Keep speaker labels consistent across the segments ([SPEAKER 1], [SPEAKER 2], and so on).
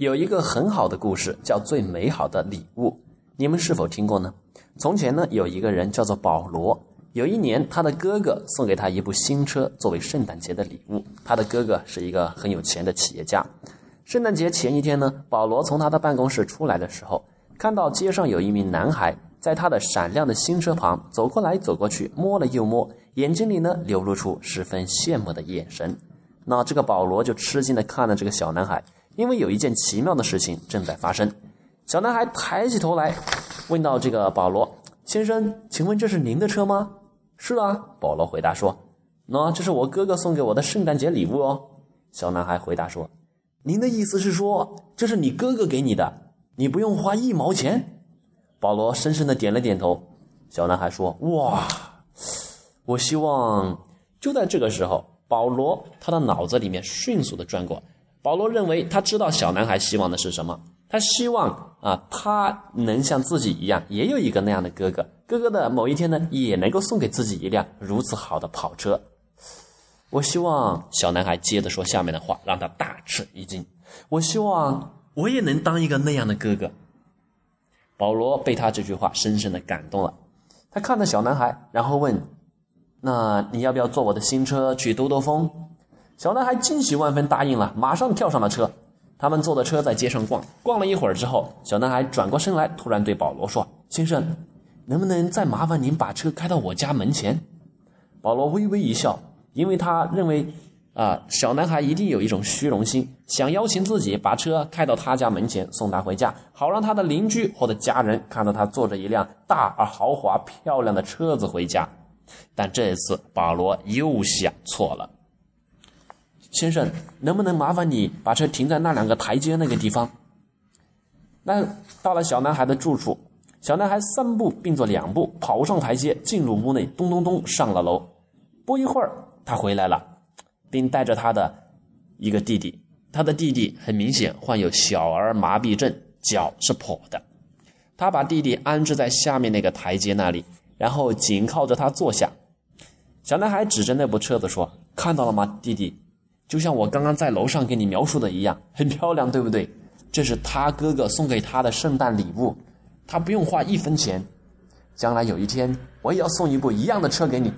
[SPEAKER 1] 有一个很好的故事，叫《最美好的礼物》，你们是否听过呢？从前呢，有一个人叫做保罗。有一年，他的哥哥送给他一部新车作为圣诞节的礼物。他的哥哥是一个很有钱的企业家。圣诞节前一天呢，保罗从他的办公室出来的时候，看到街上有一名男孩在他的闪亮的新车旁走过来走过去，摸了又摸，眼睛里呢流露出十分羡慕的眼神。那这个保罗就吃惊的看着这个小男孩。因为有一件奇妙的事情正在发生，小男孩抬起头来，问到：“这个保罗先生，请问这是您的车吗？”“是啊。”保罗回答说。“那这是我哥哥送给我的圣诞节礼物哦。”小男孩回答说。“您的意思是说，这是你哥哥给你的，你不用花一毛钱？”保罗深深的点了点头。小男孩说：“哇，我希望……”就在这个时候，保罗他的脑子里面迅速的转过。保罗认为，他知道小男孩希望的是什么。他希望啊，他能像自己一样，也有一个那样的哥哥。哥哥的某一天呢，也能够送给自己一辆如此好的跑车。我希望小男孩接着说下面的话，让他大吃一惊。我希望我也能当一个那样的哥哥。保罗被他这句话深深的感动了。他看着小男孩，然后问：“那你要不要坐我的新车去兜兜风？”小男孩惊喜万分，答应了，马上跳上了车。他们坐的车在街上逛，逛了一会儿之后，小男孩转过身来，突然对保罗说：“先生，能不能再麻烦您把车开到我家门前？”保罗微微一笑，因为他认为，啊，小男孩一定有一种虚荣心，想邀请自己把车开到他家门前，送他回家，好让他的邻居或者家人看到他坐着一辆大而豪华、漂亮的车子回家。但这一次，保罗又想错了。先生，能不能麻烦你把车停在那两个台阶那个地方？那到了小男孩的住处，小男孩三步并作两步跑上台阶，进入屋内，咚咚咚上了楼。不一会儿，他回来了，并带着他的一个弟弟。他的弟弟很明显患有小儿麻痹症，脚是跛的。他把弟弟安置在下面那个台阶那里，然后紧靠着他坐下。小男孩指着那部车子说：“看到了吗，弟弟？”就像我刚刚在楼上给你描述的一样，很漂亮，对不对？这是他哥哥送给他的圣诞礼物，他不用花一分钱。将来有一天，我也要送一部一样的车给你，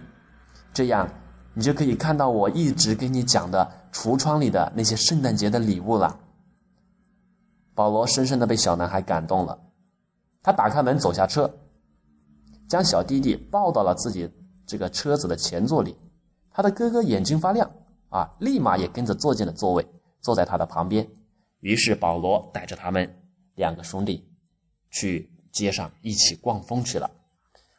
[SPEAKER 1] 这样你就可以看到我一直给你讲的橱窗里的那些圣诞节的礼物了。保罗深深的被小男孩感动了，他打开门走下车，将小弟弟抱到了自己这个车子的前座里。他的哥哥眼睛发亮。啊！立马也跟着坐进了座位，坐在他的旁边。于是保罗带着他们两个兄弟去街上一起逛风去了。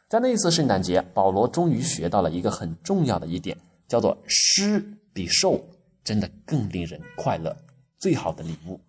[SPEAKER 1] 在那次圣诞节，保罗终于学到了一个很重要的一点，叫做“施比受真的更令人快乐”。最好的礼物